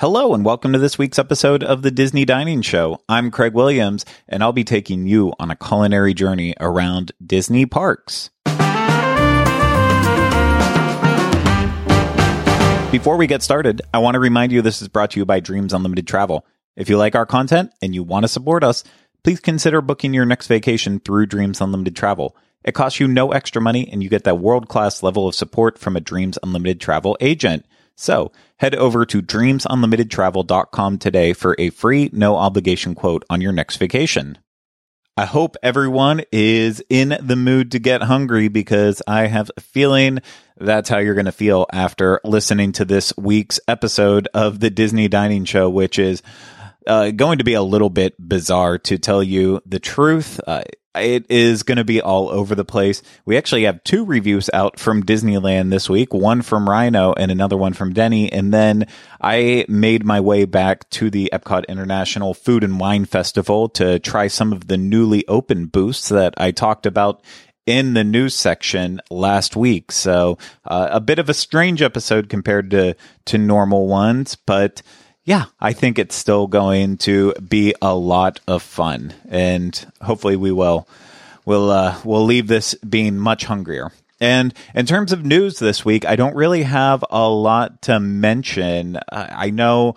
Hello, and welcome to this week's episode of the Disney Dining Show. I'm Craig Williams, and I'll be taking you on a culinary journey around Disney parks. Before we get started, I want to remind you this is brought to you by Dreams Unlimited Travel. If you like our content and you want to support us, please consider booking your next vacation through Dreams Unlimited Travel. It costs you no extra money, and you get that world class level of support from a Dreams Unlimited Travel agent. So head over to dreamsunlimitedtravel.com today for a free, no obligation quote on your next vacation. I hope everyone is in the mood to get hungry because I have a feeling that's how you're going to feel after listening to this week's episode of the Disney Dining Show, which is uh, going to be a little bit bizarre to tell you the truth. Uh, it is going to be all over the place. We actually have two reviews out from Disneyland this week, one from Ryno and another one from Deni. And then I made my way back to the Epcot International Food and Wine Festival to try some of the newly opened booths that I talked about in the news section last week. So uh, a bit of a strange episode compared to to normal ones, but yeah, I think it's still going to be a lot of fun, and hopefully we will we'll uh, we'll leave this being much hungrier. And in terms of news this week, I don't really have a lot to mention. I know,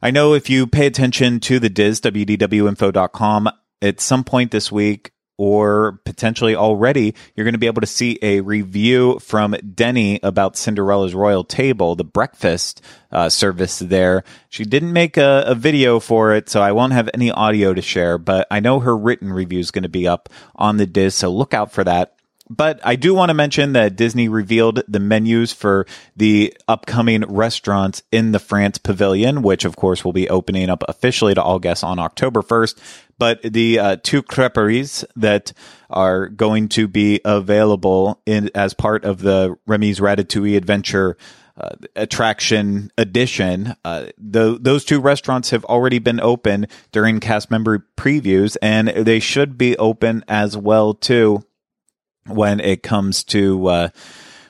I know if you pay attention to the DIS, wdwinfo.com, at some point this week, or potentially already, you're going to be able to see a review from Deni about Cinderella's Royal Table, the breakfast uh, service there. She didn't make a, a, video for it, so I won't have any audio to share, but I know her written review is going to be up on the DIS, so look out for that. But I do want to mention that Disney revealed the menus for the upcoming restaurants in the France Pavilion, which of course will be opening up officially to all guests on October 1st. But the uh, two creperies that are going to be available in as part of the Remy's Ratatouille Adventure uh, attraction edition. Uh, the, those two restaurants have already been open during cast member previews, and they should be open as well too when it comes to uh,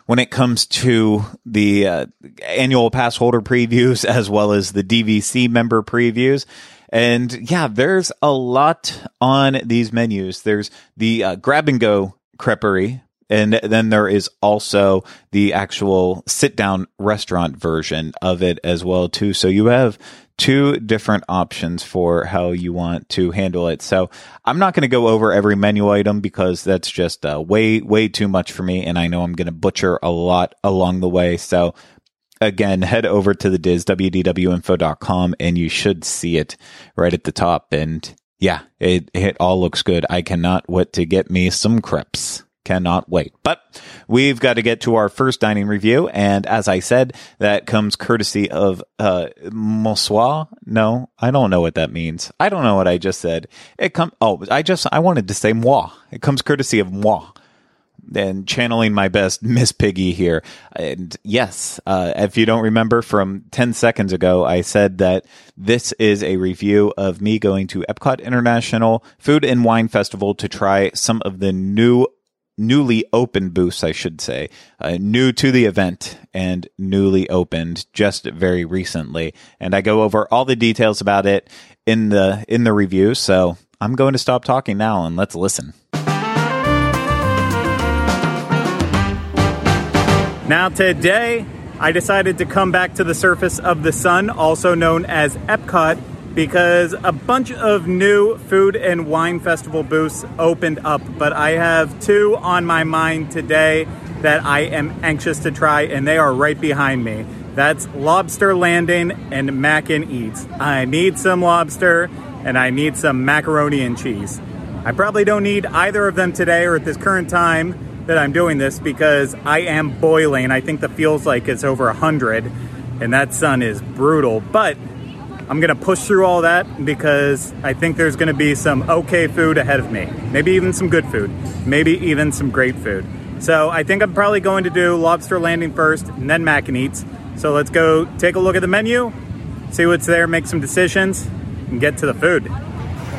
when it comes to the uh, annual pass holder previews as well as the DVC member previews. And yeah, there's a lot on these menus. There's the uh, grab and go creperie, and then there is also the actual sit down restaurant version of it as well too. So you have two different options for how you want to handle it. So I'm not going to go over every menu item because that's just uh, way, way too much for me. And I know I'm going to butcher a lot along the way. So again, head over to the DIS, wdwinfo.com, and you should see it right at the top. And yeah, it, it all looks good. I cannot wait to get me some crepes. Cannot wait. But we've got to get to our first dining review. And as I said, that comes courtesy of uh, Monsieur. No, I don't know what that means. I don't know what I just said. It come. Oh, I just I wanted to say moi. It comes courtesy of moi and channeling my best Miss Piggy here. And yes, uh, if you don't remember from 10 seconds ago, I said that this is a review of me going to Epcot International Food and Wine Festival to try some of the new newly opened booths, I should say, uh, new to the event and newly opened just very recently. And I go over all the details about it in the in the review. So I'm going to stop talking now and let's listen. Now today, I decided to come back to the surface of the sun, also known as Epcot because a bunch of new food and wine festival booths opened up, but I have two on my mind today that I am anxious to try, and they are right behind me. That's Lobster Landing and Mac and Eats. I need some lobster and I need some macaroni and cheese. I probably don't need either of them today or at this current time that I'm doing this because I am boiling. I think the feels like it's over 100 and that sun is brutal, but I'm gonna push through all that because I think there's gonna be some okay food ahead of me. Maybe even some good food. Maybe even some great food. So I think I'm probably going to do Lobster Landing first and then Mac and Eats. So let's go take a look at the menu, see what's there, make some decisions, and get to the food.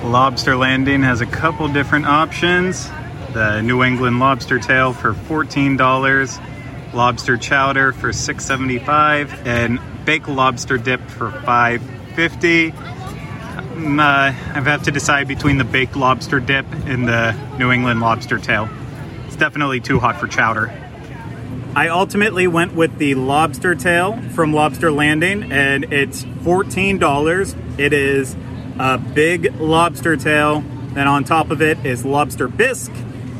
Lobster Landing has a couple different options. The New England lobster tail for $14, lobster chowder for $6.75, and baked lobster dip for five fifty. Um, uh, I have had to decide between the baked lobster dip and the New England lobster tail. It's definitely too hot for chowder. I ultimately went with the lobster tail from Lobster Landing, and it's $14. It is a big lobster tail, and on top of it is lobster bisque,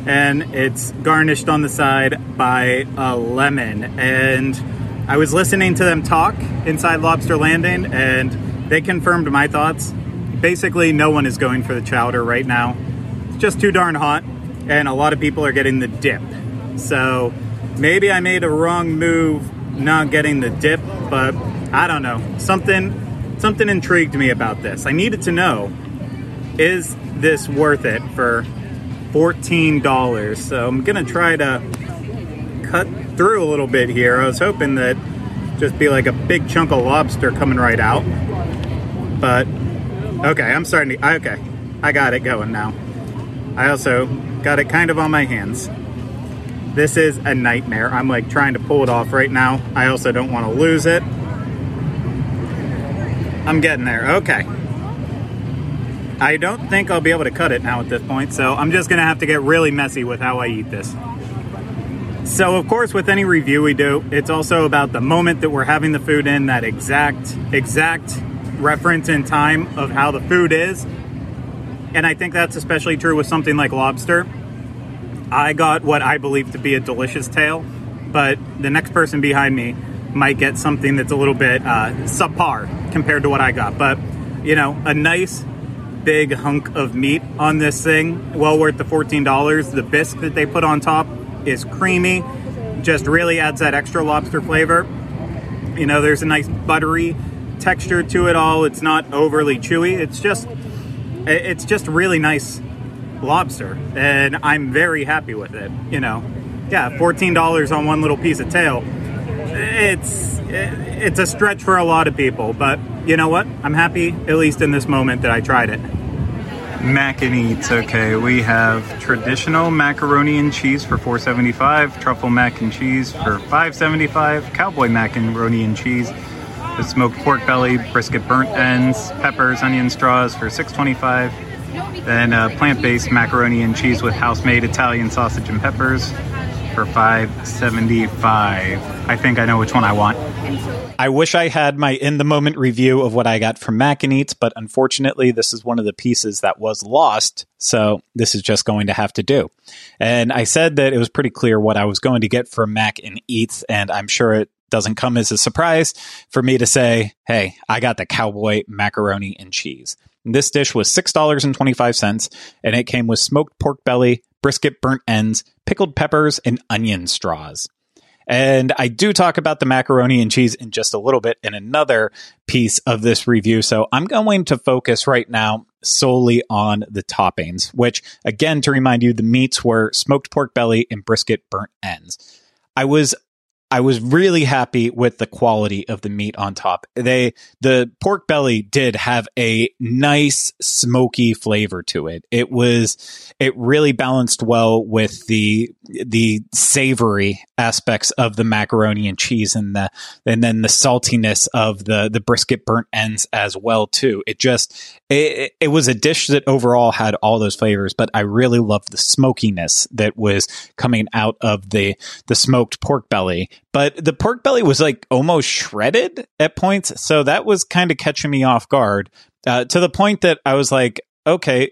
and it's garnished on the side by a lemon. And I was listening to them talk inside Lobster Landing, and they confirmed my thoughts. Basically, no one is going for the chowder right now. It's just too darn hot, and a lot of people are getting the dip. So, maybe I made a wrong move not getting the dip, but I don't know. Something something intrigued me about this. I needed to know is this worth it for $14? So I'm going to try to cut through a little bit here. I was hoping that just be like a big chunk of lobster coming right out. But okay, I'm starting to okay. I got it going now. I also got it kind of on my hands. This is a nightmare. I'm like trying to pull it off right now. I also don't want to lose it. I'm getting there. Okay. I don't think I'll be able to cut it now at this point, so I'm just gonna have to get really messy with how I eat this. So, of course, with any review we do, it's also about the moment that we're having the food in, that exact, exact reference in time of how the food is. And I think that's especially true with something like lobster. I got what I believe to be a delicious tail, but the next person behind me might get something that's a little bit uh, subpar compared to what I got. But, you know, a nice big hunk of meat on this thing, well worth the $14. The bisque that they put on top is creamy, just really adds that extra lobster flavor. You know, there's a nice buttery texture to it all. It's not overly chewy. It's just it's just really nice lobster and I'm very happy with it, you know. Yeah, $14 on one little piece of tail. It's it's a stretch for a lot of people, but you know what? I'm happy at least in this moment that I tried it. Mac and Eats. Okay, we have traditional macaroni and cheese for 4.75, truffle mac and cheese for 5.75, cowboy macaroni and cheese with smoked pork belly, brisket burnt ends, peppers, onion straws for 6.25. Then uh, plant-based macaroni and cheese with house-made Italian sausage and peppers for 5.75. I think I know which one I want. I wish I had my in the moment review of what I got from Mac and Eats, but unfortunately, this is one of the pieces that was lost. So this is just going to have to do. And I said that it was pretty clear what I was going to get from Mac and Eats, and I'm sure it doesn't come as a surprise for me to say, hey, I got the cowboy macaroni and cheese. This dish was $6.25 and it came with smoked pork belly, brisket burnt ends, pickled peppers, and onion straws. And I do talk about the macaroni and cheese in just a little bit in another piece of this review. So I'm going to focus right now solely on the toppings, which, again, to remind you, the meats were smoked pork belly and brisket burnt ends. I was I was really happy with the quality of the meat on top. They the pork belly did have a nice smoky flavor to it. It was it really balanced well with the the savory aspects of the macaroni and cheese and the and then the saltiness of the the brisket burnt ends as well too. It just it, it was a dish that overall had all those flavors, but I really loved the smokiness that was coming out of the the smoked pork belly but the pork belly was like almost shredded at points. So that was kind of catching me off guard uh, to the point that I was like, okay,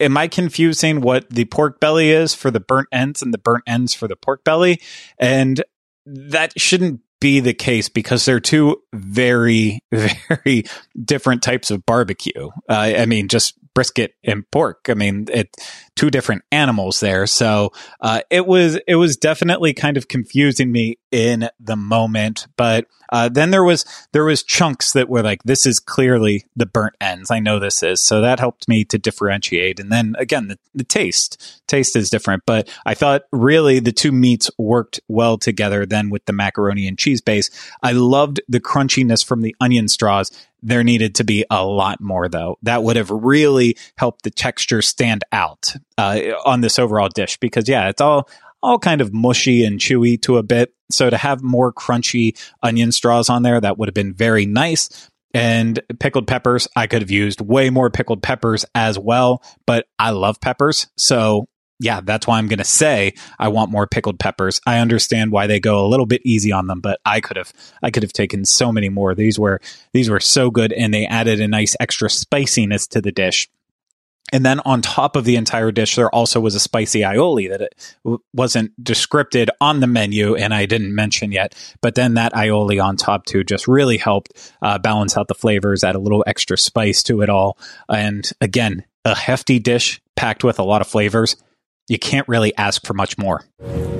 am I confusing what the pork belly is for the burnt ends and the burnt ends for the pork belly? And that shouldn't be the case because they're two very, very different types of barbecue. Uh, I mean, just brisket and pork. I mean, it two different animals there. So uh, it was it was definitely kind of confusing me in the moment. But uh, then there was there was chunks that were like, this is clearly the burnt ends. I know this is. So that helped me to differentiate. And then again, the, the taste taste is different. But I thought really the two meats worked well together. Then with the macaroni and cheese base, I loved the crunchiness from the onion straws there needed to be a lot more, though. That would have really helped the texture stand out uh, on this overall dish because, yeah, it's all all kind of mushy and chewy to a bit. So to have more crunchy onion straws on there, that would have been very nice. And pickled peppers, I could have used way more pickled peppers as well, but I love peppers. So yeah, that's why I'm going to say I want more pickled peppers. I understand why they go a little bit easy on them, but I could have I could have taken so many more. These were these were so good and they added a nice extra spiciness to the dish. And then on top of the entire dish, there also was a spicy aioli that it wasn't descripted on the menu and I didn't mention yet. But then that aioli on top too just really helped uh, balance out the flavors, add a little extra spice to it all. And again, a hefty dish packed with a lot of flavors you can't really ask for much more.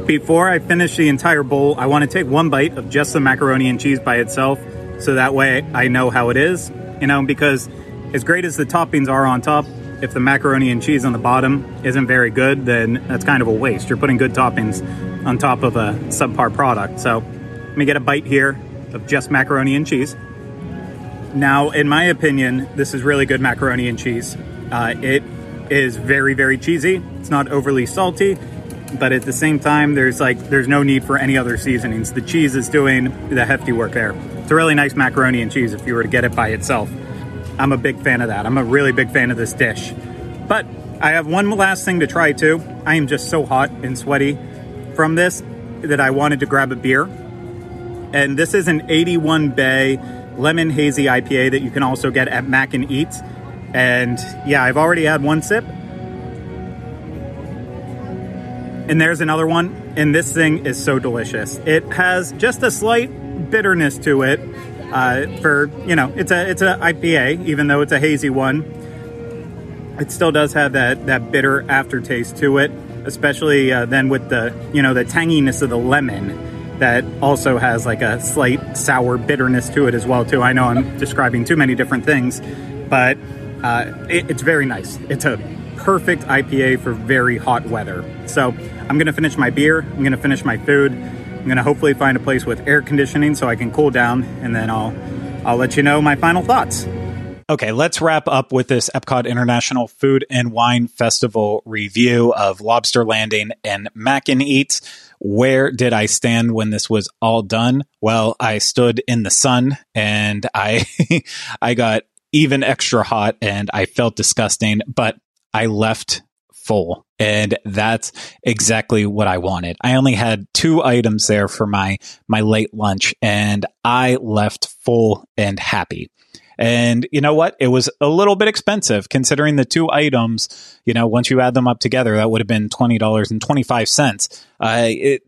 Before I finish the entire bowl, I want to take one bite of just the macaroni and cheese by itself so that way I know how it is. You know, because as great as the toppings are on top, if the macaroni and cheese on the bottom isn't very good, then that's kind of a waste. You're putting good toppings on top of a subpar product. So let me get a bite here of just macaroni and cheese. Now, in my opinion, this is really good macaroni and cheese. Uh, it is very, very cheesy. It's not overly salty, but at the same time, there's like there's no need for any other seasonings. The cheese is doing the hefty work there. It's a really nice macaroni and cheese if you were to get it by itself. I'm a big fan of that. I'm a really big fan of this dish. But I have one last thing to try too. I am just so hot and sweaty from this that I wanted to grab a beer. And this is an 81 Bay lemon hazy IPA that you can also get at Mac and Eats. And yeah, I've already had one sip. And there's another one. And this thing is so delicious. It has just a slight bitterness to it. Uh, for you know, it's a it's a IPA, even though it's a hazy one. It still does have that that bitter aftertaste to it, especially uh, then with the you know the tanginess of the lemon that also has like a slight sour bitterness to it as well too. I know I'm describing too many different things, but uh, it, it's very nice. It's a perfect IPA for very hot weather. So I'm to finish my beer. I'm to finish my food. I'm to hopefully find a place with air conditioning so I can cool down, and then I'll I'll let you know my final thoughts. Okay, let's wrap up with this Epcot International Food and Wine Festival review of Lobster Landing and Mac and Eats. Where did I stand when this was all done? Well, I stood in the sun and I I got even extra hot and I felt disgusting, but I left full. And that's exactly what I wanted. I only had two items there for my, my late lunch and I left full and happy. And you know what? It was a little bit expensive considering the two items. You know, once you add them up together, that would have been twenty dollars and twenty five cents. Uh, it,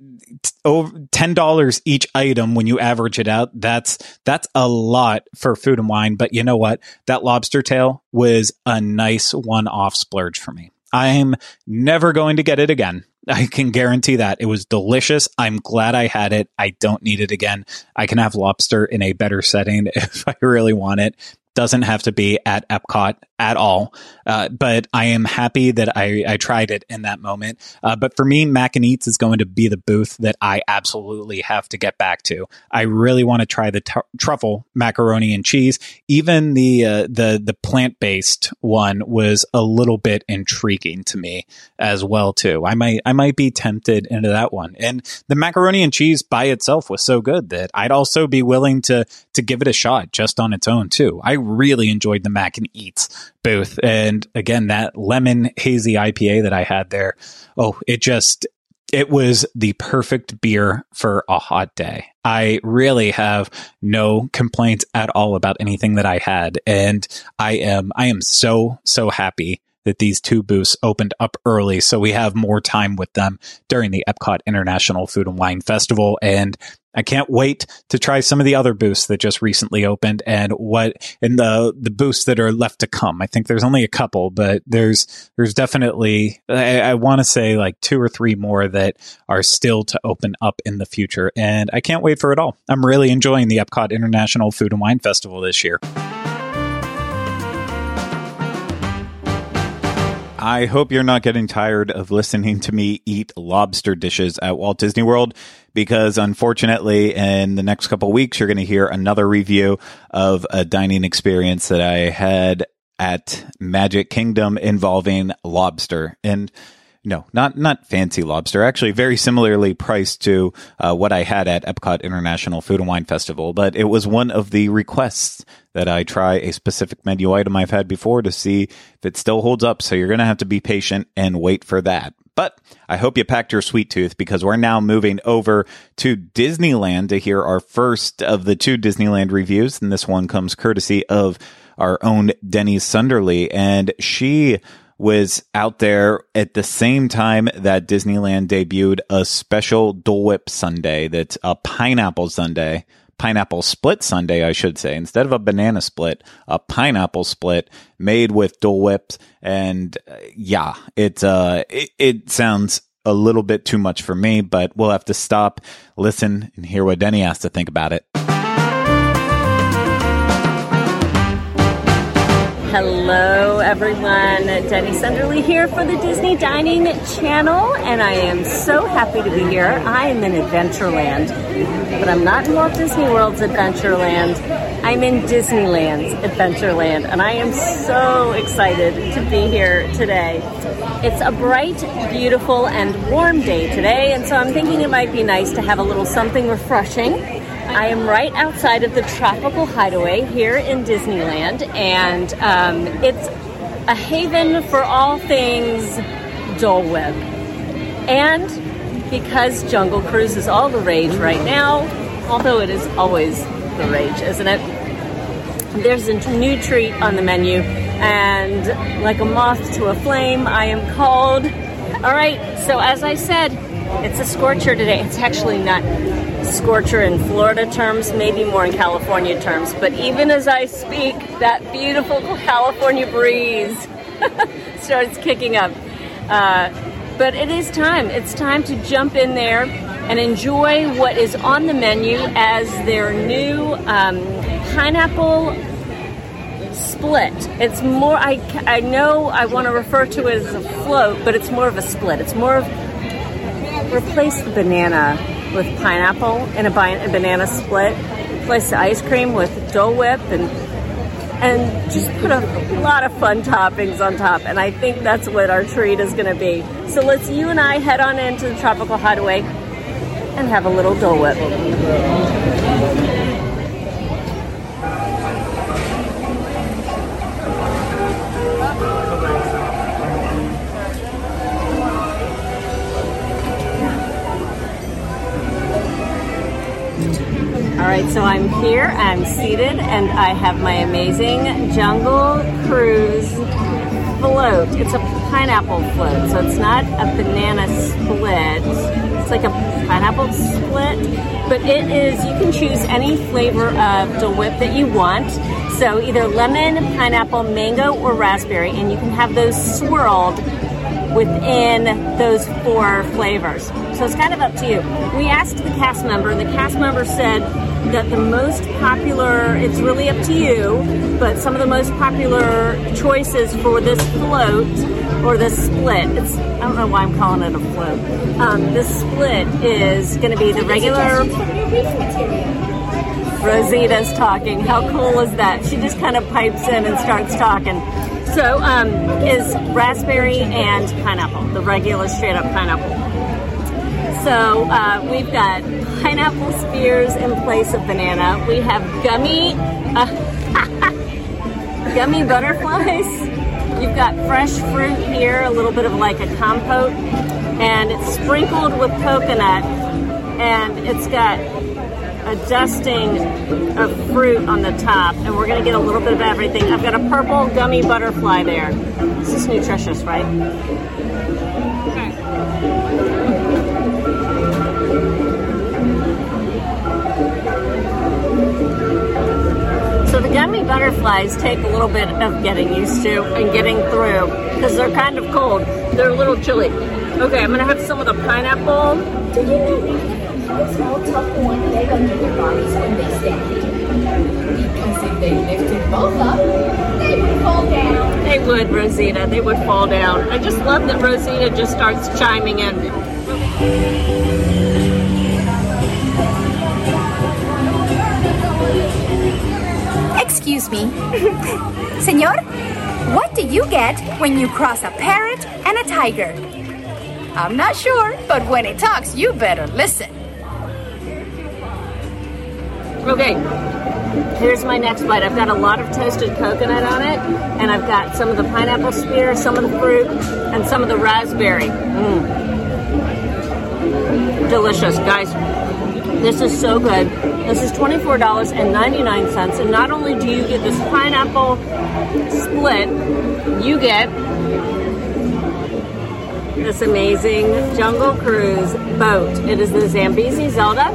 ten dollars each item when you average it out. That's that's a lot for food and wine. But you know what? That lobster tail was a nice one off splurge for me. I'm never going to get it again. I can guarantee that. It was delicious. I'm glad I had it. I don't need it again. I can have lobster in a better setting if I really want it doesn't have to be at Epcot at all. Uh, but I am happy that I, I tried it in that moment. Uh, but for me, Mac and Eats is going to be the booth that I absolutely have to get back to. I really want to try the t- truffle macaroni and cheese. Even the uh, the the plant based one was a little bit intriguing to me as well too. I might I might be tempted into that one. And the macaroni and cheese by itself was so good that I'd also be willing to to give it a shot just on its own too. I really enjoyed the Mac and Eats booth. And again, that lemon hazy IPA that I had there, oh, it just, it was the perfect beer for a hot day. I really have no complaints at all about anything that I had. And I am, I am so, so happy that these two booths opened up early so we have more time with them during the Epcot International Food and Wine Festival. And I can't wait to try some of the other booths that just recently opened and what in the the booths that are left to come. I think there's only a couple, but there's there's definitely I, I want to say like two or three more that are still to open up in the future, and I can't wait for it all. I'm really enjoying the Epcot International Food and Wine Festival this year. I hope you're not getting tired of listening to me eat lobster dishes at Walt Disney World because unfortunately in the next couple weeks you're going to hear another review of a dining experience that I had at Magic Kingdom involving lobster. And No, not not fancy lobster. Actually, very similarly priced to uh, what I had at Epcot International Food and Wine Festival. But it was one of the requests that I try a specific menu item I've had before to see if it still holds up. So you're going to have to be patient and wait for that. But I hope you packed your sweet tooth because we're now moving over to Disneyland to hear our first of the two Disneyland reviews. And this one comes courtesy of our own Deni Sunderly. And she was out there at the same time that Disneyland debuted a special Dole Whip Sundae that's a pineapple sundae, pineapple split sundae, I should say, instead of a banana split, a pineapple split made with Dole Whips. And uh, yeah, it, uh, it, it sounds a little bit too much for me, but we'll have to stop, listen, and hear what Deni has to think about it. Hello, everyone. Deni Sunderly here for the Disney Dining Channel, and I am so happy to be here. I am in Adventureland, but I'm not in Walt Disney World's Adventureland. I'm in Disneyland's Adventureland, and I am so excited to be here today. It's a bright, beautiful, and warm day today, and so I'm thinking it might be nice to have a little something refreshing I am right outside of the Tropical Hideaway here in Disneyland, and um, it's a haven for all things Dole Whip. And because Jungle Cruise is all the rage right now, although it is always the rage, isn't it? There's a new treat on the menu, and like a moth to a flame, I am called. All right, so as I said, it's a scorcher today. It's actually not scorcher in Florida terms, maybe more in California terms. But even as I speak, that beautiful California breeze starts kicking up. Uh, but it is time. It's time to jump in there and enjoy what is on the menu as their new um, pineapple split. It's more, I, I know I want to refer to it as a float, but it's more of a split. It's more of replace the banana with pineapple in a, a banana split. Replace the ice cream with Dole Whip and and just put a lot of fun toppings on top. And I think that's what our treat is going to be. So let's you and I head on into the Tropical Hideaway and have a little Dole Whip. Right, so I'm here, I'm seated, and I have my amazing Jungle Cruise float. It's a pineapple float, so it's not a banana split. It's like a pineapple split, but it is, you can choose any flavor of Dole Whip that you want. So either lemon, pineapple, mango, or raspberry, and you can have those swirled within those four flavors. So it's kind of up to you. We asked the cast member, and the cast member said that the most popular, it's really up to you, but some of the most popular choices for this float or this split, it's, I don't know why I'm calling it a float. Um, this split is going to be the regular. Rosita's talking. How cool is that? She just kind of pipes in and starts talking. So, um, is raspberry and pineapple, the regular straight up pineapple. So, uh, we've got pineapple spears in place of banana. We have gummy, uh, gummy butterflies. You've got fresh fruit here, a little bit of like a compote, and it's sprinkled with coconut, and it's got a dusting of fruit on the top, and we're gonna get a little bit of everything. I've got a purple gummy butterfly there. This is nutritious, right? Butterflies take a little bit of getting used to and getting through because they're kind of cold. They're a little chilly. Okay, I'm gonna have some of the pineapple. Did you know how small top one leg under their bodies when they stand? Because if they lifted both up, they would fall down. They would, Rosita. They would fall down. I just love that Rosita just starts chiming in. Excuse me. Senor, what do you get when you cross a parrot and a tiger? I'm not sure, but when it talks, you better listen. Okay, here's my next bite. I've got a lot of toasted coconut on it, and I've got some of the pineapple spear, some of the fruit, and some of the raspberry. Mm. Delicious, guys. This is so good. This is $24.99, and not only do you get this pineapple split, you get this amazing Jungle Cruise boat. It is the Zambezi Zelda,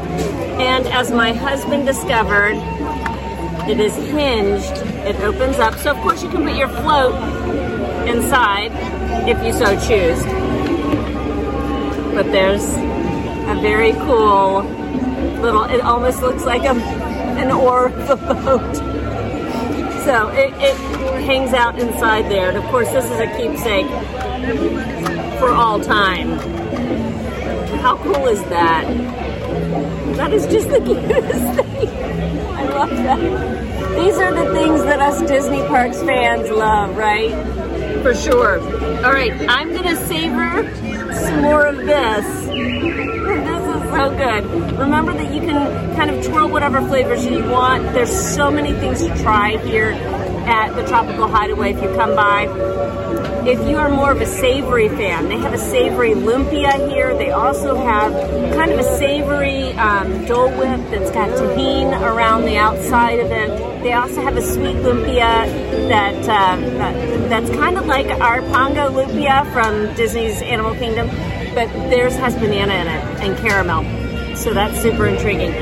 and as my husband discovered, it is hinged. It opens up, so of course you can put your float inside if you so choose. But there's a very cool little, it almost looks like a, an oar of a boat. So it, it hangs out inside there. And of course, this is a keepsake for all time. How cool is that? That is just the cutest thing. I love that. These are the things that us Disney Parks fans love, right? For sure. All right, I'm gonna savor some more of this. This is so good. Remember that you can kind of twirl whatever flavors you want. There's so many things to try here at the Tropical Hideaway if you come by. If you are more of a savory fan, they have a savory lumpia here. They also have kind of a savory um, Dole Whip that's got Tajín around the outside of it. They also have a sweet lumpia that, uh, that that's kind of like our Pongu lumpia from Disney's Animal Kingdom, but theirs has banana in it and caramel. So that's super intriguing.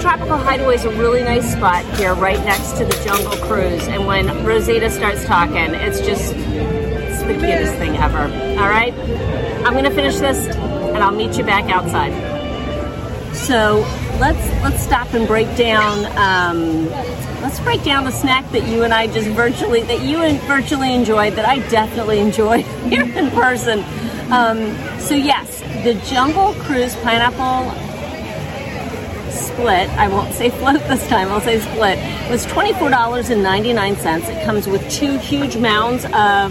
Tropical Hideaway is a really nice spot here right next to the Jungle Cruise. And when Rosita starts talking, it's just it's the cutest thing ever. All right? I'm to finish this and I'll meet you back outside. So let's let's stop and break down um, let's break down the snack that you and I just virtually that you and virtually enjoyed that I definitely enjoyed here in person. Um, so yes, the Jungle Cruise pineapple split, I won't say float this time, I'll say split, was $24.99. It comes with two huge mounds of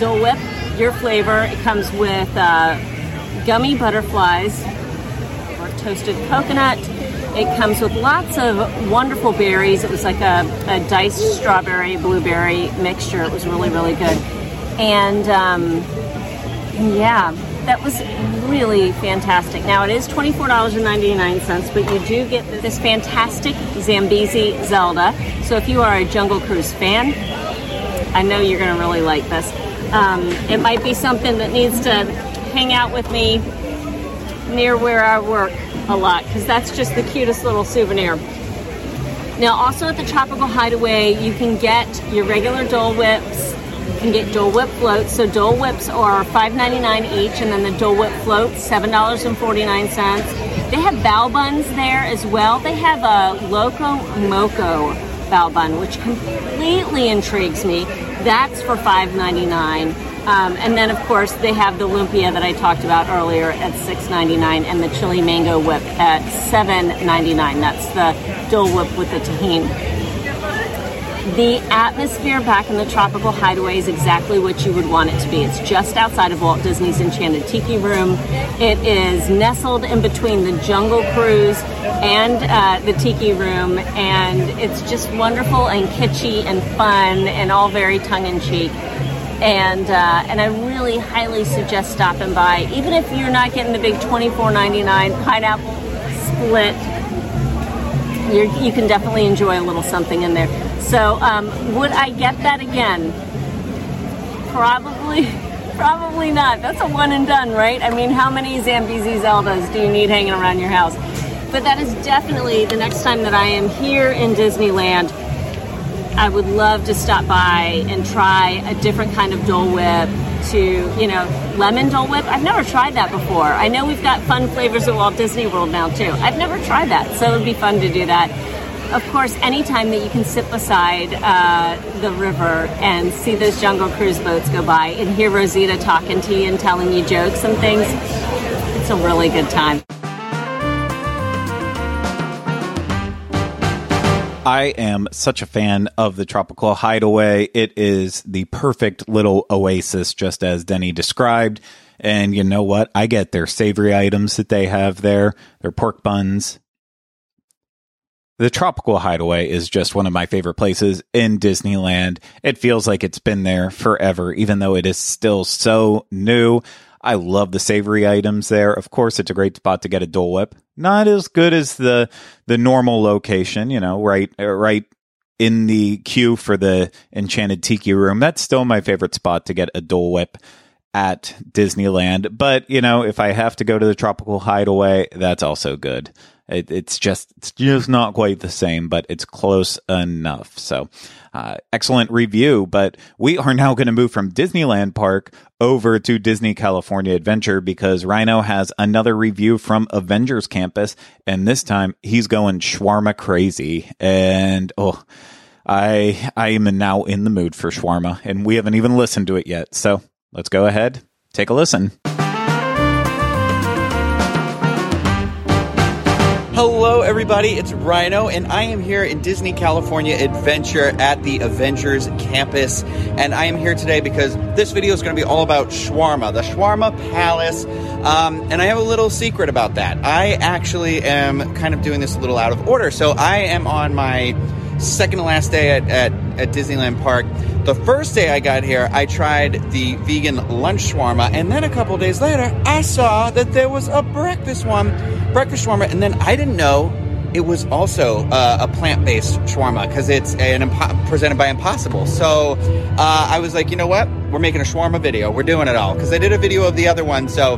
Dole Whip, your flavor. It comes with uh, gummy butterflies or toasted coconut. It comes with lots of wonderful berries. It was like a, a diced strawberry blueberry mixture. It was really, really good. And um, yeah, that was really fantastic. Now it is $24.99, but you do get this fantastic Zambezi Zelda. So if you are a Jungle Cruise fan, I know you're going to really like this. Um, it might be something that needs to hang out with me near where I work a lot because that's just the cutest little souvenir. Now, also at the Tropical Hideaway, you can get your regular Dole Whips you can get Dole Whip floats. So Dole Whips are $5.99 each, and then the Dole Whip floats $7.49. They have bao buns there as well. They have a Loco Moco bao bun, which completely intrigues me. That's for $5.99. Um, and then, of course, they have the lumpia that I talked about earlier at $6.99 and the chili mango whip at $7.99. That's the Dole Whip with the Tajín. The atmosphere back in the tropical hideaway is exactly what you would want it to be. It's just outside of Walt Disney's Enchanted Tiki Room. It is nestled in between the Jungle Cruise and uh, the Tiki Room, and it's just wonderful and kitschy and fun and all very tongue in cheek. And uh, and I really highly suggest stopping by, even if you're not getting the big $24.99 pineapple split. You can definitely enjoy a little something in there. So, um, would I get that again? Probably, probably not. That's a one and done, right? I mean, how many Zambezi Zeldas do you need hanging around your house? But that is definitely the next time that I am here in Disneyland. I would love to stop by and try a different kind of Dole Whip to, you know, lemon Dole Whip. I've never tried that before. I know we've got fun flavors at Walt Disney World now too. I've never tried that, so it would be fun to do that of course, anytime that you can sit beside uh, the river and see those jungle cruise boats go by and hear Rosita talking to you and telling you jokes and things, it's a really good time. I am such a fan of the Tropical Hideaway. It is the perfect little oasis, just as Deni described. And you know what? I get their savory items that they have there, their pork buns. The Tropical Hideaway is just one of my favorite places in Disneyland. It feels like it's been there forever, even though it is still so new. I love the savory items there. Of course, it's a great spot to get a Dole Whip. Not as good as the the normal location, you know, right uh, right in the queue for the Enchanted Tiki Room. That's still my favorite spot to get a Dole Whip at Disneyland. But, you know, if I have to go to the Tropical Hideaway, that's also good. It, it's just it's just not quite the same, but it's close enough. So, uh, excellent review. But we are now going to move from Disneyland Park over to Disney California Adventure because Ryno has another review from Avengers Campus, and this time he's going shawarma crazy. And oh, I I am now in the mood for shawarma, and we haven't even listened to it yet. So let's go ahead, take a listen. Hello, everybody. It's Ryno, and I am here in Disney California Adventure at the Avengers campus. And I am here today because this video is going to be all about shawarma, the Shawarma Palace. Um, and I have a little secret about that. I actually am kind of doing this a little out of order. So I am on my second to last day at, at, at Disneyland Park. The first day I got here, I tried the vegan lunch shawarma, and then a couple days later, I saw that there was a breakfast one, breakfast shawarma, and then I didn't know it was also uh, a plant-based shawarma because it's an impo- presented by Impossible. So uh, I was like, you know what? We're making a shawarma video. We're doing it all because I did a video of the other one. So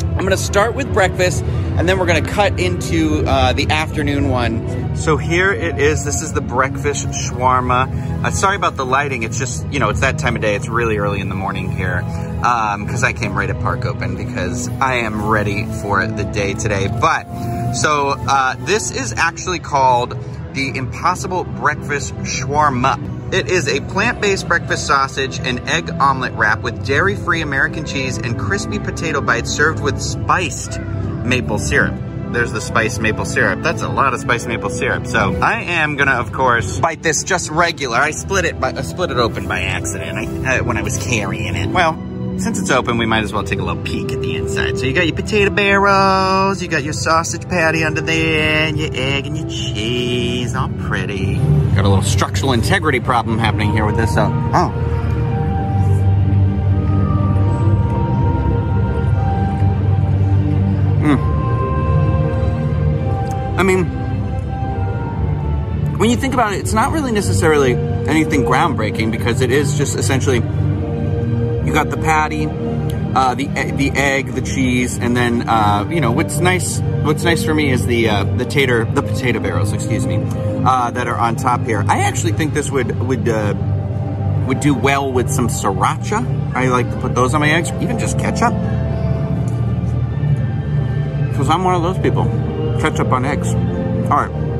I'm going to start with breakfast and then we're going to cut into uh, the afternoon one. So here it is. This is the breakfast shawarma. Uh, sorry about the lighting. It's just, you know, it's that time of day. It's really early in the morning here because um, I came right at Park Open because I am ready for the day today. But so uh, this is actually called the Impossible Breakfast Shawarma. It is a plant-based breakfast sausage and egg omelet wrap with dairy-free American cheese and crispy potato bites served with spiced maple syrup. There's the spiced maple syrup. That's a lot of spiced maple syrup. So I am gonna, of course, bite this just regular. I split it, by, I split it open by accident I, uh, when I was carrying it. Well, since it's open, we might as well take a little peek at the inside. So you got your potato barrels, you got your sausage patty under there, and your egg and your cheese, all pretty. Got a little structural integrity problem happening here with this, so, oh. Mm. I mean, when you think about it, it's not really necessarily anything groundbreaking because it is just essentially you got the patty, uh, the the egg, the cheese, and then uh, you know what's nice. What's nice for me is the uh, the tater, the potato barrels, excuse me, uh, that are on top here. I actually think this would would uh, would do well with some sriracha. I like to put those on my eggs, even just ketchup, because I'm one of those people. Ketchup on eggs. All right.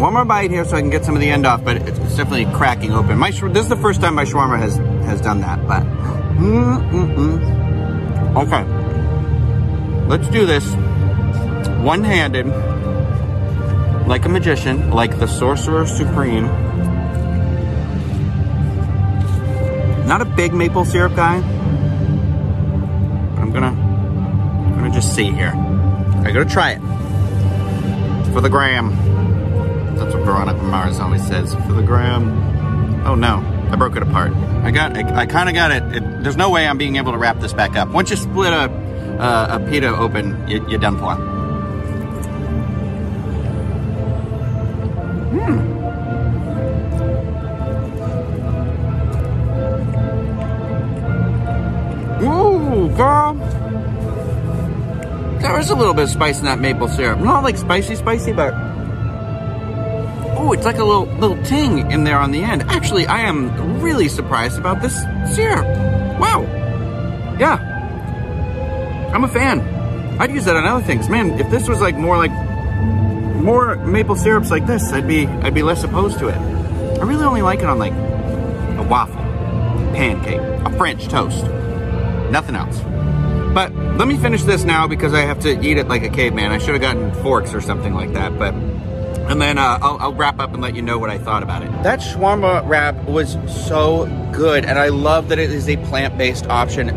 One more bite here so I can get some of the end off, but it's definitely cracking open. My this is the first time my shawarma has has done that, but mm-mm-mm. okay. Let's do this one-handed, like a magician, like the sorcerer supreme. Not a big maple syrup guy, I'm gonna, I'm gonna just see here. I gotta try it for the gram. That's what Veronica Mars always says. For the gram. Oh no, I broke it apart. I got, I, I kind of got it, it, There's no way I'm being able to wrap this back up. Once you split a, a pita open, you, you're done for. Hmm. Ooh, girl. There is a little bit of spice in that maple syrup. Not like spicy, spicy, but oh, it's like a little little ting in there on the end. Actually, I am really surprised about this syrup. Wow. Yeah. I'm a fan. I'd use that on other things. Man, if this was like more like more maple syrups like this, I'd be I'd be less opposed to it. I really only like it on like a waffle, pancake, a French toast. Nothing else. But let me finish this now because I have to eat it like a caveman. I should have gotten forks or something like that, but and then uh, I'll, I'll wrap up and let you know what I thought about it. That shawarma wrap was so good, and I love that it is a plant-based option.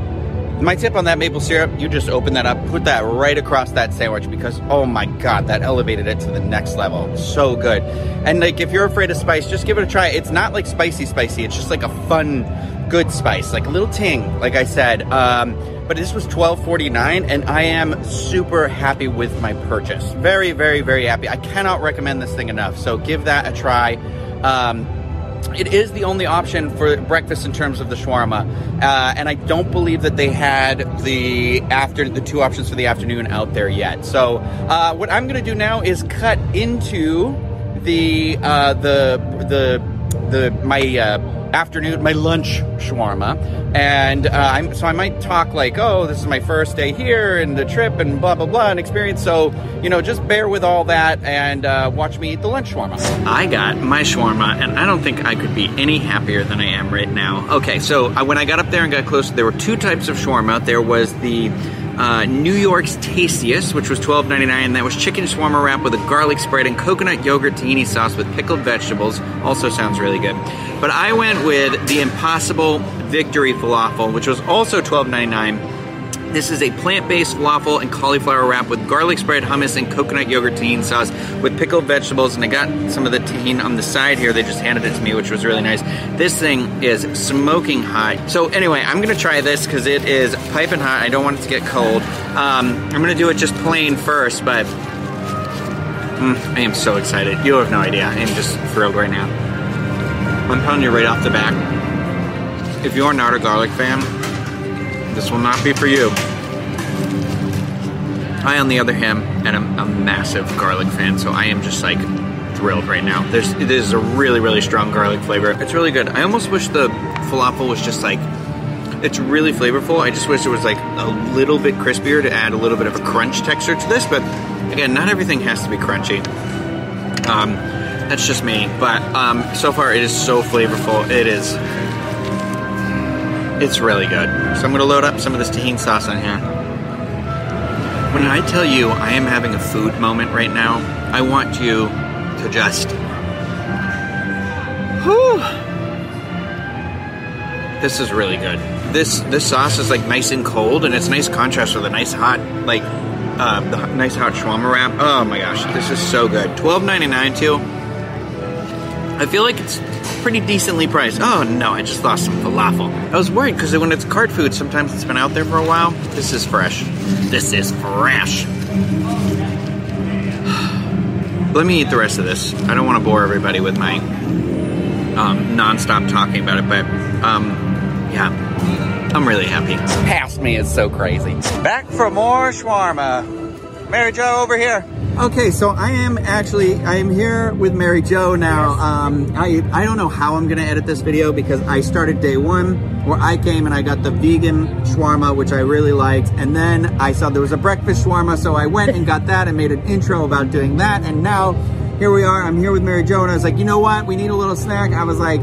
My tip on that maple syrup, you just open that up, put that right across that sandwich because oh my god, that elevated it to the next level. So good. And like if you're afraid of spice, just give it a try. It's not like spicy spicy, it's just like a fun good spice, like a little ting, like I said. Um, but this was $12.49 and I am super happy with my purchase. Very, very, very happy. I cannot recommend this thing enough. So give that a try. Um, it is the only option for breakfast in terms of the shawarma, uh, and I don't believe that they had the after the two options for the afternoon out there yet. So uh, what I'm going to do now is cut into the uh, the the the my uh, afternoon, my lunch shawarma. And uh, I'm, so I might talk like, oh, this is my first day here and the trip and blah, blah, blah, and experience. So, you know, just bear with all that and uh, watch me eat the lunch shawarma. I got my shawarma, and I don't think I could be any happier than I am right now. Okay, so when I got up there and got close, there were two types of shawarma. There was the uh, New York's Tastiest, which was $12.99, and that was chicken shawarma wrap with a garlic spread and coconut yogurt tahini sauce with pickled vegetables. Also sounds really good. But I went with the Impossible Victory Falafel, which was also $12.99. This is a plant-based falafel and cauliflower wrap with garlic spread, hummus, and coconut yogurt tahini sauce with pickled vegetables. And I got some of the tahini on the side here. They just handed it to me, which was really nice. This thing is smoking hot. So anyway, I'm gonna try this because it is piping hot. I don't want it to get cold. Um, I'm gonna do it just plain first, but mm, I am so excited. You have no idea. I am just thrilled right now. I'm telling you right off the bat, if you're not a garlic fan, this will not be for you. I, on the other hand, am a massive garlic fan, so I am just like thrilled right now. There's this is a really really strong garlic flavor. It's really good. I almost wish the falafel was just like it's really flavorful. I just wish it was like a little bit crispier to add a little bit of a crunch texture to this. But again, not everything has to be crunchy. Um, that's just me. But um, so far, it is so flavorful. It is it's really good. So I'm going to load up some of this tahini sauce on here. When I tell you I am having a food moment right now, I want you to just. Whew. This is really good. This this sauce is like nice and cold, and it's nice contrast with a nice hot like uh, the nice hot shawarma wrap. Oh my gosh, this is so good. Twelve ninety nine too. I feel like it's pretty decently priced. Oh no, I just lost some falafel. I was worried because when it's cart food, sometimes it's been out there for a while. This is fresh. This is fresh. Let me eat the rest of this. I don't want to bore everybody with my um, non-stop talking about it, but um, yeah, I'm really happy. Past me is so crazy. Back for more shawarma. Mary Jo over here. Okay, so I am actually, I am here with Mary Jo now. Um, I, I don't know how I'm gonna edit this video because I started day one where I came and I got the vegan shawarma, which I really liked. And then I saw there was a breakfast shawarma, so I went and got that and made an intro about doing that. And now here we are, I'm here with Mary Jo and I was like, you know what? We need a little snack. I was like,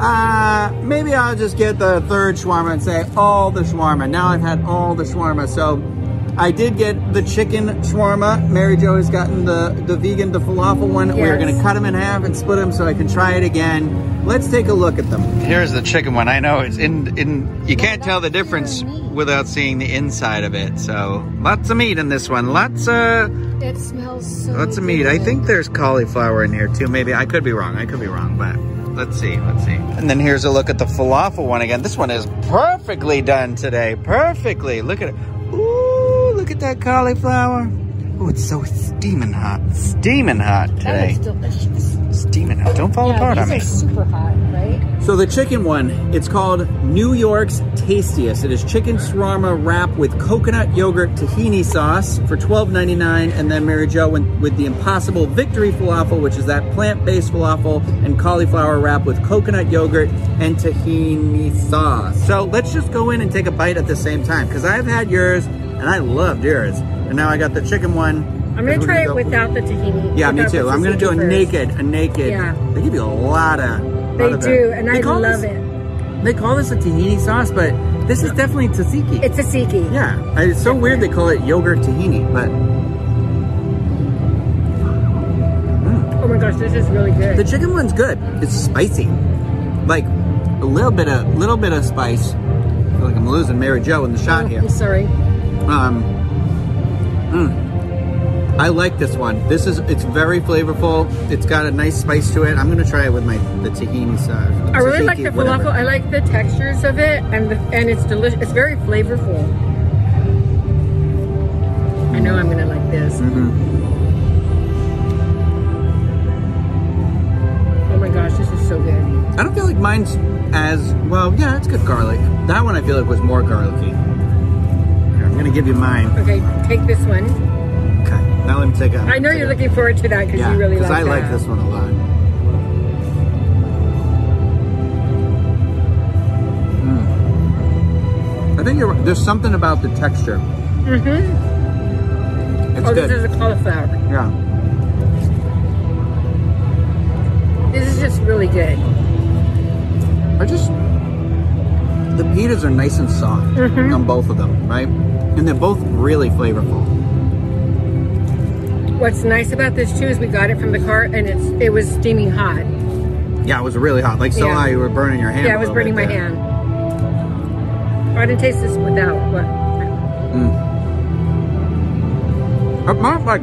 uh, maybe I'll just get the third shawarma and say all the shawarma. Now I've had all the shawarma. So I did get the chicken shawarma. Mary Jo has gotten the, the vegan, the falafel one. Yes. We're going to cut them in half and split them so I can try it again. Let's take a look at them. Here's the chicken one. I know it's in, in you can't tell the difference without seeing the inside of it. So lots of meat in this one. Lots of, It smells so lots of meat. I think there's cauliflower in here too. Maybe I could be wrong. I could be wrong, but let's see. Let's see. And then here's a look at the falafel one again. This one is perfectly done today. Perfectly. Look at it. Ooh, look at that cauliflower. Oh, it's so steaming hot. Steaming hot That today. is delicious. Steaming hot. Don't fall apart Yeah, on me. are super hot, right? So the chicken one, it's called New York's Tastiest. It is chicken shawarma wrap with coconut yogurt tahini sauce for $12.99, and then Mary Jo went with the Impossible Victory falafel, which is that plant-based falafel and cauliflower wrap with coconut yogurt and tahini sauce. So let's just go in and take a bite at the same time, because I've had yours and I loved yours, and now I got the chicken one. I'm gonna try it go- without the tahini. Yeah, me too. I'm gonna do a first. naked, a naked. Yeah. They give you a lot of. They lot of do, it. and They I love this- it. They call this a tahini sauce, but this is definitely tzatziki. It's tzatziki. yeah, I- it's so weird they call it yogurt tahini, but mm. Oh my my gosh, this is really good. The chicken one's good. It's spicy, like a little bit of little bit of spice. I feel like I'm losing Mary Jo in the shot Oh, here. I'm sorry. Um, mm. I like this one. This is it's very flavorful. It's got a nice spice to it. I'm gonna try it with my the tahini sauce. I really like the falafel. I like the textures of it, and the, and it's delicious. It's very flavorful. I know I'm gonna like this. Oh my gosh, this is so good. I don't feel like mine's as well. Yeah, it's good garlic. That one I feel like was more garlicky. I'm gonna give you mine. Okay, take this one. Okay. Now let me take a. I know you're looking forward to that because Yeah, you really like it. I that. like this one a lot. Mm. I think you're. There's something about the texture. Mm-hmm. It's Oh, good. this is a cauliflower. yeah. This is just really good. I just the pitas are nice and soft Mm-hmm. on both of them, right? And they're both really flavorful. What's nice about this too is we got it from the cart and it's it was steaming hot. Yeah, it was really hot. Like so Yeah. hot you were burning your hand. yeah, it was burning my there. hand. I didn't taste this without. What? Mm. It's not like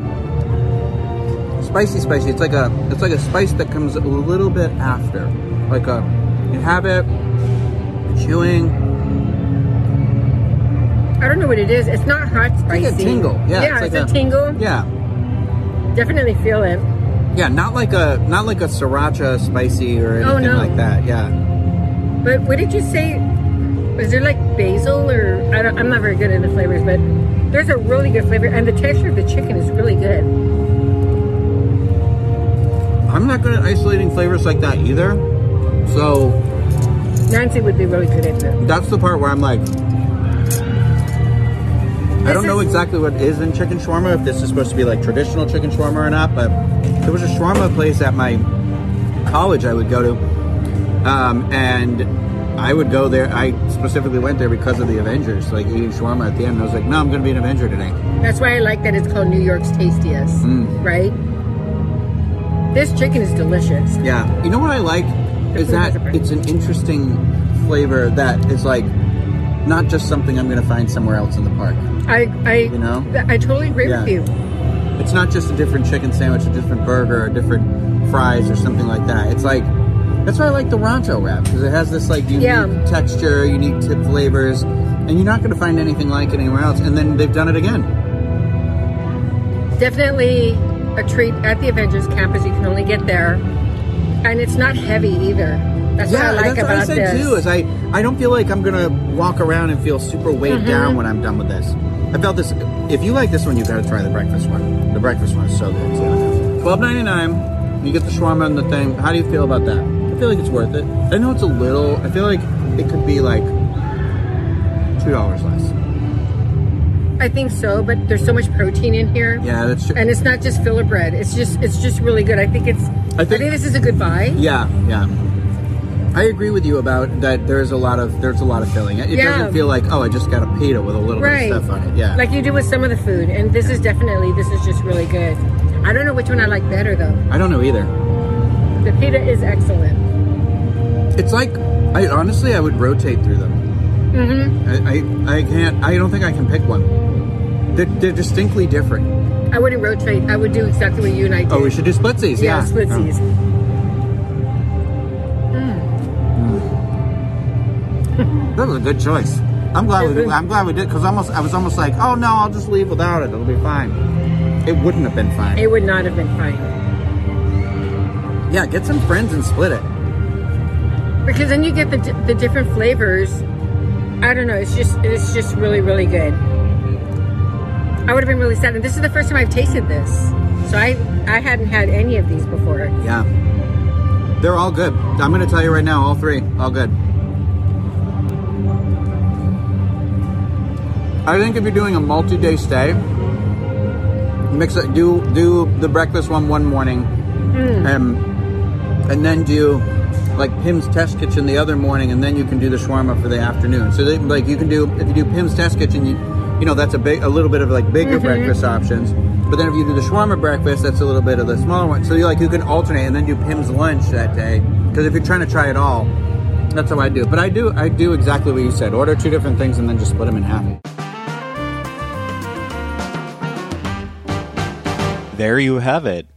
spicy, spicy. It's like a, it's like a spice that comes a little bit after. Like a, you have it, chewing, I don't know what it is. It's not hot spicy. like a tingle. Yeah, yeah, it's, it's, like a, tingle. Yeah, Definitely feel it. yeah. Not like a, not like a sriracha spicy or oh, anything Oh, no. like that. Yeah. But what did you say? Was there like basil or I don't, I'm not very good at the flavors, but there's a really good flavor and the texture of the chicken is really good. I'm not good at isolating flavors like that either. So Nancy would be really good at that. that's the part where I'm like, I don't know exactly what is in chicken shawarma, if this is supposed to be like traditional chicken shawarma or not, but there was a shawarma place at my college I would go to, um, and I would go there. I specifically went there because of the Avengers, like eating shawarma at the end. And I was like, no, I'm going to be an Avenger today. That's why I like that it's called New York's Tastiest, Mm. right? This chicken is delicious. Yeah. You know what I like is food that is it's an interesting flavor that is like not just something I'm going to find somewhere else in the park. I I You know? I totally agree Yeah. with you. It's not just a different chicken sandwich, a different burger, or different fries, or something like that. It's like that's why I like the Ronto wrap because it has this like unique Yeah. texture, unique tip flavors, and you're not going to find anything like it anywhere else. And then they've done it again. Definitely a treat at the Avengers campus. You can only get there, and it's not heavy either. That's what I like that's about what I said this. too. Is I I don't feel like I'm gonna walk around and feel super weighed Mm-hmm. down when I'm done with this. I felt this. If you like this one, you got to try the breakfast one. The breakfast one is so good too. Twelve ninety nine. You get the shawarma and the thing. How do you feel about that? I feel like it's worth it. I know it's a little. I feel like it could be like two dollars less. I think so, but there's so much protein in here. Yeah, that's true. And it's not just filler bread. It's just it's just really good. I think it's I think, think- this is a good buy. Yeah, yeah. I agree with you about that. There's a lot of there's a lot of filling. It Yeah. doesn't feel like oh, I just got a pita with a little Right. bit of stuff on it. Yeah, Like you do with some of the food. And this is definitely this is just really good. I don't know which one I like better though. I don't know either. The pita is excellent. It's like I honestly I would rotate through them. Mm-hmm. I, I I can't. I don't think I can pick one. They're, they're distinctly different. I wouldn't rotate. I would do exactly what you and I did. Oh, we should do splitsies. yeah, Yeah, splitsies. that was a good choice. I'm glad we. Did, I'm glad we did because almost I was almost like, oh no, I'll just leave without it. It'll be fine. It wouldn't have been fine. It would not have been fine. yeah, get some friends and split it. Because then you get the the different flavors. I don't know. It's just it's just really really good. I would have been really sad, and this is the first time I've tasted this, so I I hadn't had any of these before. Yeah, they're all good. I'm gonna tell you right now, all three, all good. I think if you're doing a multi-day stay, mix it. Do do the breakfast one one morning, and and then do like Pym's Test Kitchen the other morning, and then you can do the shawarma for the afternoon. So they, like you can do if you do Pym's Test Kitchen, you you know that's a big a little bit of like bigger mm-hmm. breakfast options, But then if you do the shawarma breakfast, that's a little bit of the smaller one. So you like you can alternate and then do Pym's lunch that day. Because if you're trying to try it all, that's how I do. But I do I do exactly what you said. Order two different things and then just split them in half. There you have it.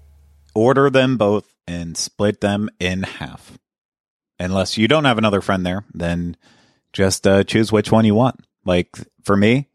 Order them both and split them in half. Unless you don't have another friend there, then just uh, choose which one you want. Like for me,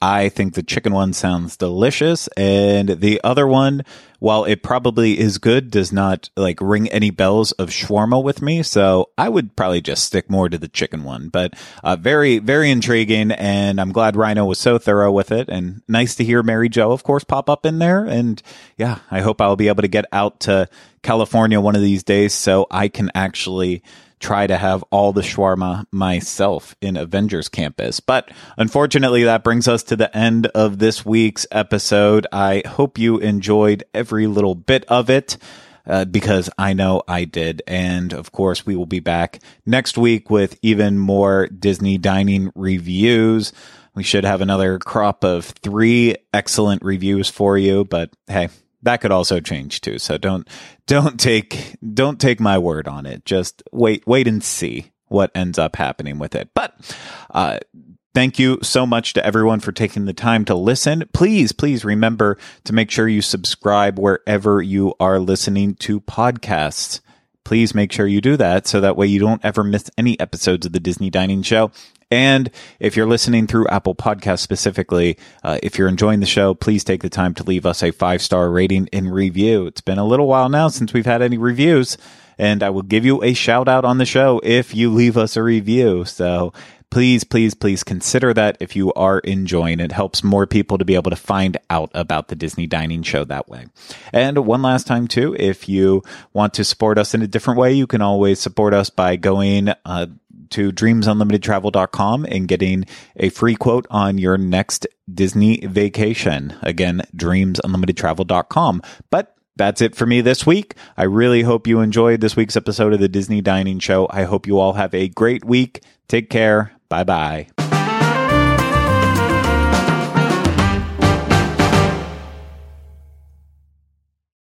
I think the chicken one sounds delicious, and the other one, while it probably is good, does not like ring any bells of shawarma with me. So I would probably just stick more to the chicken one. But uh, very, very intriguing, and I'm glad Ryno was so thorough with it. And nice to hear Mary Jo, of course, pop up in there. And yeah, I hope I'll be able to get out to California one of these days so I can actually try to have all the shawarma myself in Avengers Campus. But unfortunately, that brings us to the end of this week's episode. I hope you enjoyed every little bit of it. Uh, because I know I did. And of course, we will be back next week with even more Disney dining reviews. We should have another crop of three excellent reviews for you, but hey, that could also change too. So don't don't take don't take my word on it. Just wait wait and see what ends up happening with it. But uh Thank you so much to everyone for taking the time to listen. Please, please remember to make sure you subscribe wherever you are listening to podcasts. Please make sure you do that so that way you don't ever miss any episodes of the Disney Dining Show. And if you're listening through Apple Podcasts specifically, uh, if you're enjoying the show, please take the time to leave us a five star rating and review. It's been a little while now since we've had any reviews, and I will give you a shout out on the show if you leave us a review. So please, please, please consider that if you are enjoying it. helps more people to be able to find out about the Disney Dining Show that way. And one last time, too, if you want to support us in a different way, you can always support us by going, uh, to dreamsunlimitedtravel.com and getting a free quote on your next Disney vacation. Again, dreamsunlimitedtravel.com. But that's it for me this week. I really hope you enjoyed this week's episode of the Disney Dining Show. I hope you all have a great week. Take care. Bye bye.